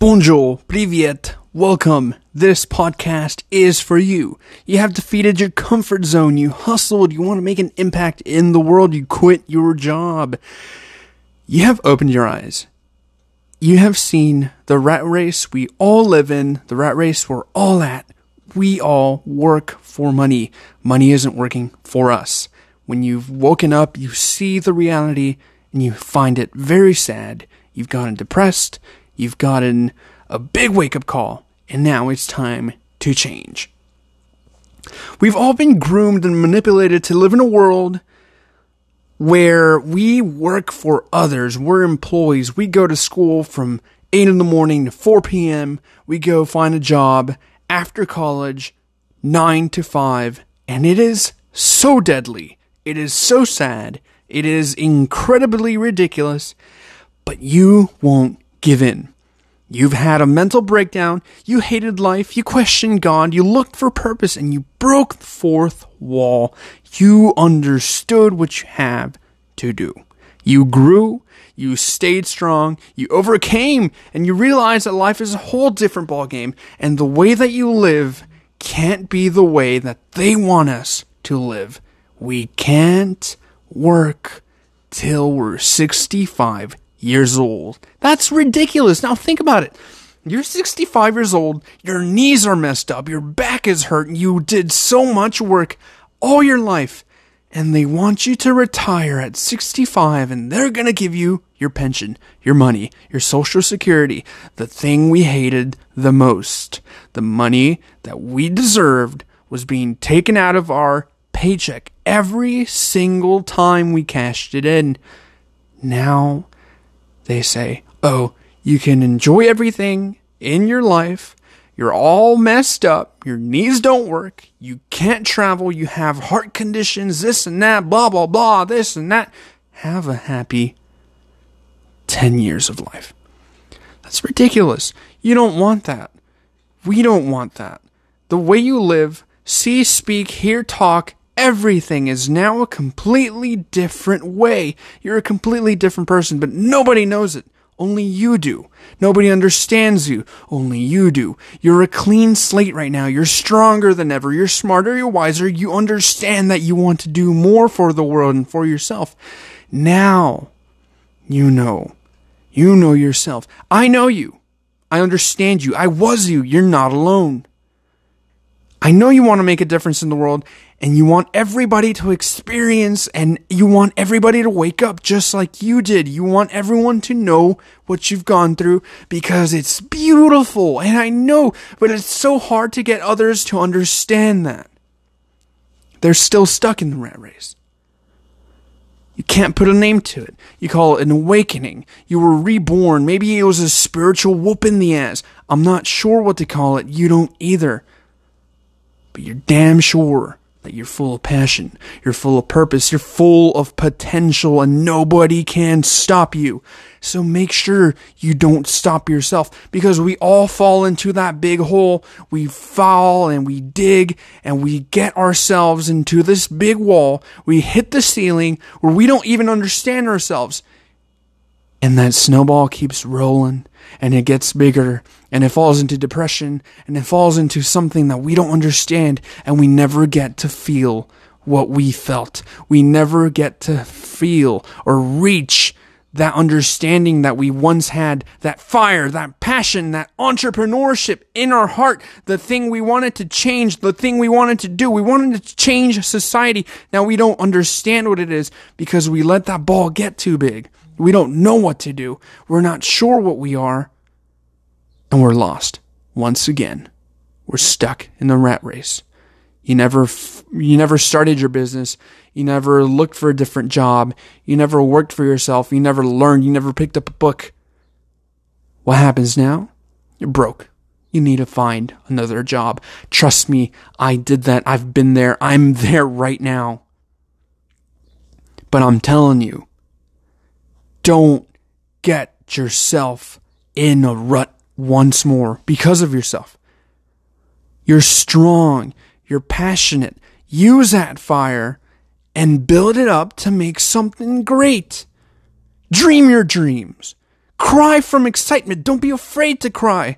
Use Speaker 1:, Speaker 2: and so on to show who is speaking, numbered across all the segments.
Speaker 1: Bonjour, privet, welcome. This podcast is for you. You have defeated your comfort zone. You hustled. You want to make an impact in the world. You quit your job. You have opened your eyes. You have seen the rat race we all live in, the rat race we're all at. We all work for money. Money isn't working for us. When you've woken up, you see the reality and you find it very sad. You've gotten depressed You've gotten a big wake up call. And now it's time to change. We've all been groomed and manipulated to live in a world where we work for others. We're employees. We go to school from 8 in the morning to 4 p.m. We go find a job after college, 9 to 5. And it is so deadly. It is so sad. It is incredibly ridiculous. But you won't give in. You've had a mental breakdown, you hated life, you questioned God, you looked for purpose, and you broke the fourth wall. You understood what you have to do. You grew, you stayed strong, you overcame, and you realized that life is a whole different ballgame, and the way that you live can't be the way that they want us to live. We can't work till we're 65 years old. That's ridiculous. Now think about it. You're 65 years old, your knees are messed up, your back is hurt, you did so much work all your life, and they want you to retire at 65 and they're gonna give you your pension, your money, your social security, the thing we hated the most. The money that we deserved was being taken out of our paycheck every single time we cashed it in. Now they say, oh, you can enjoy everything in your life. You're all messed up. Your knees don't work. You can't travel. You have heart conditions, this and that, blah, blah, blah, this and that. Have a happy 10 years of life. That's ridiculous. You don't want that. We don't want that. The way you live, see, speak, hear, talk, everything is now a completely different way. You're a completely different person, but nobody knows it. Only you do. Nobody understands you. Only you do. You're a clean slate right now. You're stronger than ever. You're smarter. You're wiser. You understand that you want to do more for the world and for yourself. Now, you know. You know yourself. I know you. I understand you. I was you. You're not alone. I know you want to make a difference in the world and you want everybody to experience and you want everybody to wake up just like you did. You want everyone to know what you've gone through because it's beautiful. And I know, but it's so hard to get others to understand that. They're still stuck in the rat race. You can't put a name to it. You call it an awakening. You were reborn. Maybe it was a spiritual whoop in the ass. I'm not sure what to call it. You don't either. But you're damn sure that you're full of passion, you're full of purpose, you're full of potential, and nobody can stop you. So make sure you don't stop yourself because we all fall into that big hole. We fall and we dig and we get ourselves into this big wall. We hit the ceiling where we don't even understand ourselves. And that snowball keeps rolling and it gets bigger and it falls into depression and it falls into something that we don't understand and we never get to feel what we felt. We never get to feel or reach that understanding that we once had, that fire, that passion, that entrepreneurship in our heart, the thing we wanted to change, the thing we wanted to do. We wanted to change society. Now we don't understand what it is because we let that ball get too big. We don't know what to do. We're not sure what we are. And we're lost. Once again, we're stuck in the rat race. You never, you never started your business. You never looked for a different job. You never worked for yourself. You never learned. You never picked up a book. What happens now? You're broke. You need to find another job. Trust me, I did that. I've been there. I'm there right now. But I'm telling you, don't get yourself in a rut once more because of yourself. You're strong. You're passionate. Use that fire and build it up to make something great. Dream your dreams. Cry from excitement. Don't be afraid to cry.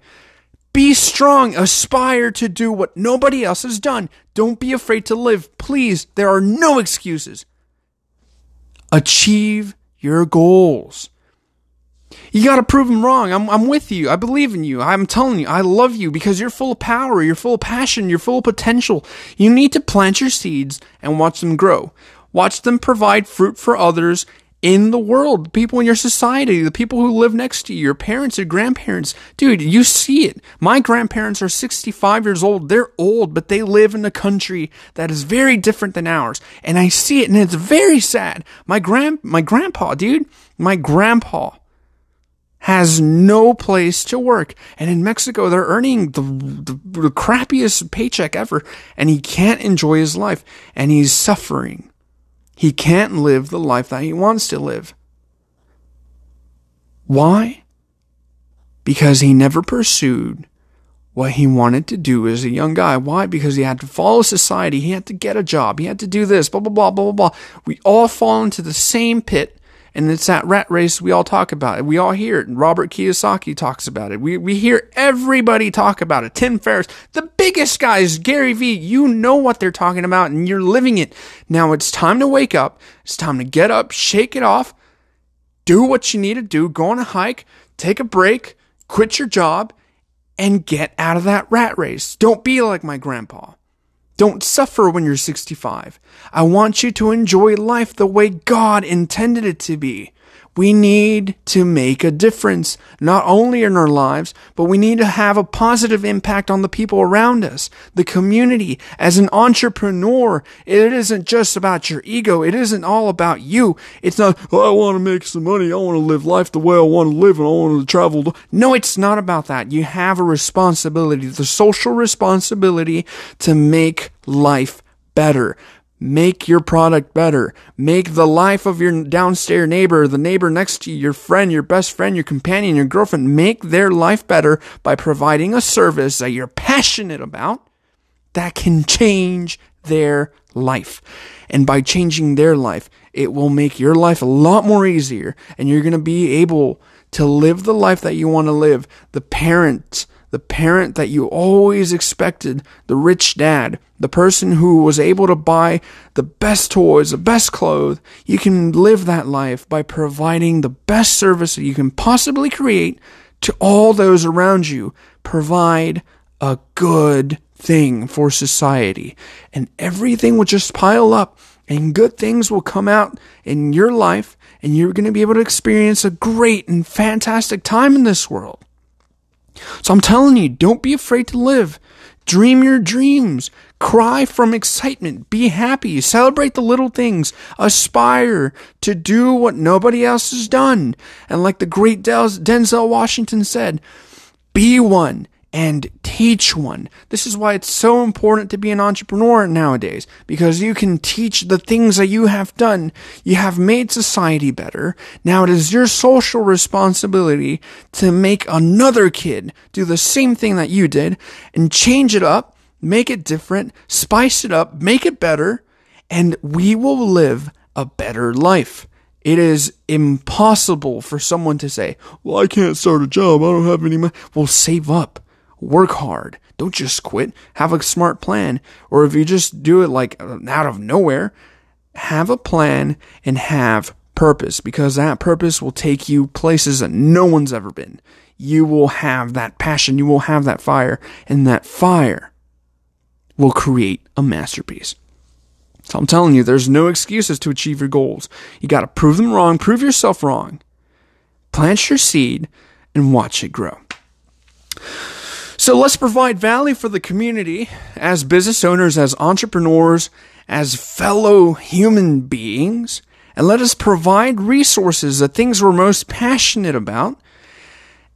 Speaker 1: Be strong. Aspire to do what nobody else has done. Don't be afraid to live. Please, there are no excuses. Achieve your goals. You got to prove them wrong. I'm, I'm with you. I believe in you. I'm telling you, I love you because you're full of power. You're full of passion. You're full of potential. You need to plant your seeds and watch them grow. Watch them provide fruit for others in the world, the people in your society, the people who live next to you, your parents or grandparents. Dude, you see it. My grandparents are 65 years old. They're old, but they live in a country that is very different than ours. And I see it and it's very sad. My grand, my grandpa, dude, my grandpa has no place to work. And in Mexico, they're earning the, the, the crappiest paycheck ever. And he can't enjoy his life and he's suffering. He can't live the life that he wants to live. Why? Because he never pursued what he wanted to do as a young guy. Why? Because he had to follow society. He had to get a job. He had to do this, blah, blah, blah, blah, blah, blah. We all fall into the same pit and it's that rat race we all talk about. We all hear it. Robert Kiyosaki talks about it. We, we hear everybody talk about it. Tim Ferriss, the biggest guys, Gary Vee, you know what they're talking about and you're living it. Now it's time to wake up. It's time to get up, shake it off, do what you need to do, go on a hike, take a break, quit your job, and get out of that rat race. Don't be like my grandpa. Don't suffer when you're 65. I want you to enjoy life the way God intended it to be. We need to make a difference, not only in our lives, but we need to have a positive impact on the people around us, the community. As an entrepreneur, it isn't just about your ego. It isn't all about you. It's not, oh, I want to make some money. I want to live life the way I want to live and I want to travel. No, it's not about that. You have a responsibility, the social responsibility to make life better. Make your product better. Make the life of your downstairs neighbor, the neighbor next to you, your friend, your best friend, your companion, your girlfriend, make their life better by providing a service that you're passionate about that can change their life. And by changing their life, it will make your life a lot more easier and you're going to be able to live the life that you want to live. The parents the parent that you always expected, the rich dad, the person who was able to buy the best toys, the best clothes. You can live that life by providing the best service that you can possibly create to all those around you. Provide a good thing for society and everything will just pile up and good things will come out in your life and you're going to be able to experience a great and fantastic time in this world. So I'm telling you, don't be afraid to live. Dream your dreams. Cry from excitement. Be happy. Celebrate the little things. Aspire to do what nobody else has done. And like the great Denzel Washington said, be one and teach one. This is why it's so important to be an entrepreneur nowadays because you can teach the things that you have done. You have made society better. Now it is your social responsibility to make another kid do the same thing that you did and change it up, make it different, spice it up, make it better, and we will live a better life. It is impossible for someone to say, well, I can't start a job. I don't have any money. Well, save up work hard. Don't just quit. Have a smart plan. Or if you just do it like out of nowhere, have a plan and have purpose because that purpose will take you places that no one's ever been. You will have that passion. You will have that fire and that fire will create a masterpiece. So I'm telling you, there's no excuses to achieve your goals. You got to prove them wrong, prove yourself wrong, plant your seed, and watch it grow. So let's provide value for the community as business owners, as entrepreneurs, as fellow human beings, and let us provide resources, the things we're most passionate about,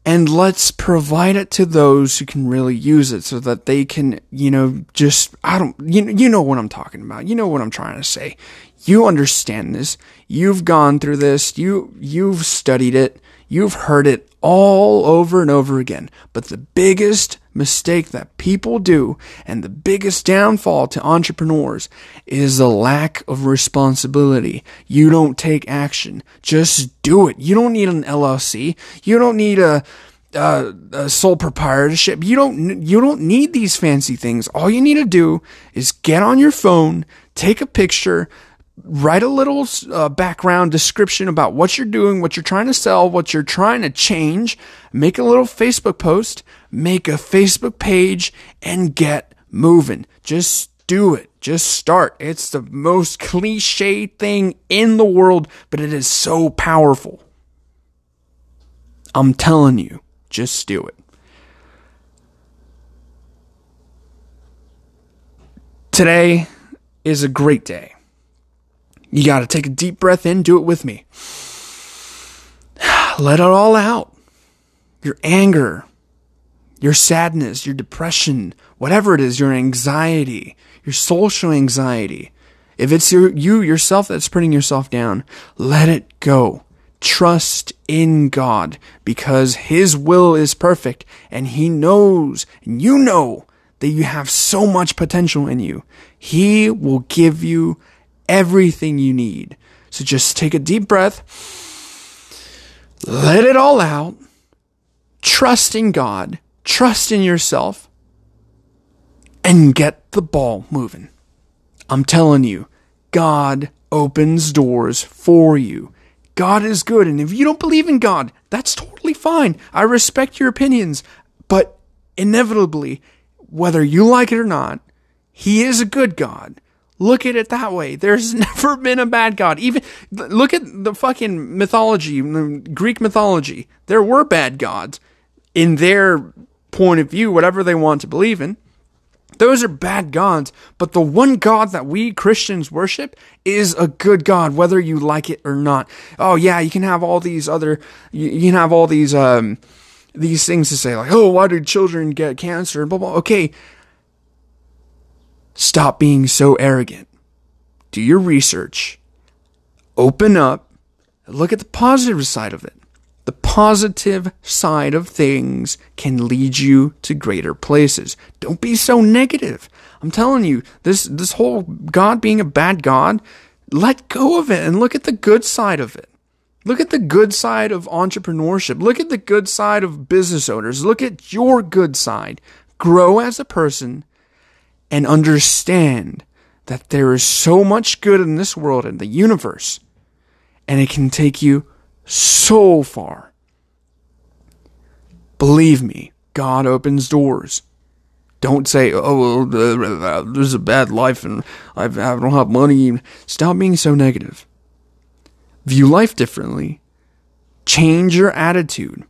Speaker 1: and let's provide it to those who can really use it so that they can, you know, just, I don't, you you know what I'm talking about. You know what I'm trying to say. You understand this. You've gone through this. You, you've studied it. You've heard it all over and over again. But the biggest mistake that people do and the biggest downfall to entrepreneurs is the lack of responsibility. You don't take action. Just do it. You don't need an LLC. You don't need a, a, a sole proprietorship. You don't you don't need these fancy things. All you need to do is get on your phone, take a picture, write a little uh, background description about what you're doing, what you're trying to sell, what you're trying to change, make a little Facebook post, make a Facebook page, and get moving. Just do it. Just start. It's the most cliche thing in the world, but it is so powerful. I'm telling you, just do it. Today is a great day. You got to take a deep breath in, do it with me. Let it all out. Your anger, your sadness, your depression, whatever it is, your anxiety, your social anxiety. If it's your, you yourself that's putting yourself down, let it go. Trust in God because His will is perfect and He knows and you know that you have so much potential in you. He will give you everything you need. So just take a deep breath, let it all out, trust in God, trust in yourself, and get the ball moving. I'm telling you, God opens doors for you. God is good. And if you don't believe in God, that's totally fine. I respect your opinions. But inevitably, whether you like it or not, He is a good God. Look at it that way. There's never been a bad god. Even look at the fucking mythology, Greek mythology. There were bad gods in their point of view, whatever they want to believe in. Those are bad gods, but the one God that we Christians worship is a good God, whether you like it or not. Oh yeah, you can have all these other, you, can have all these, um, these things to say like, oh, why do children get cancer? Blah blah. Okay, Stop being so arrogant. Do your research. Open up. Look at the positive side of it. The positive side of things can lead you to greater places. Don't be so negative. I'm telling you, this this whole God being a bad God, let go of it and look at the good side of it. Look at the good side of entrepreneurship. Look at the good side of business owners. Look at your good side. Grow as a person and understand that there is so much good in this world and the universe, and it can take you so far. Believe me, God opens doors. Don't say, oh, uh, there's a bad life and I don't have money. Stop being so negative. View life differently. Change your attitude.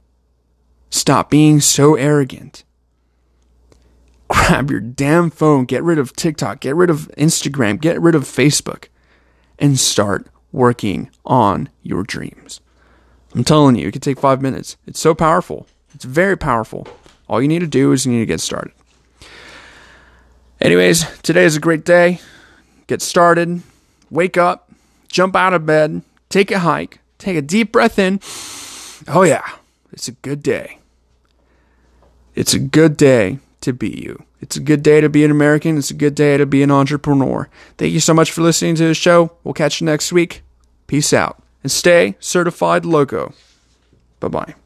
Speaker 1: Stop being so arrogant grab your damn phone, get rid of TikTok, get rid of Instagram, get rid of Facebook, and start working on your dreams. I'm telling you, it could take five minutes. It's so powerful. It's very powerful. All you need to do is you need to get started. Anyways, today is a great day. Get started, wake up, jump out of bed, take a hike, take a deep breath in. Oh, yeah, it's a good day. It's a good day to be you. It's a good day to be an American. It's a good day to be an entrepreneur. Thank you so much for listening to the show. We'll catch you next week. Peace out. And stay certified loco. Bye bye.